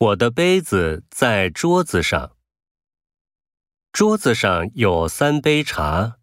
我的杯子在桌子上。桌子上有三杯茶。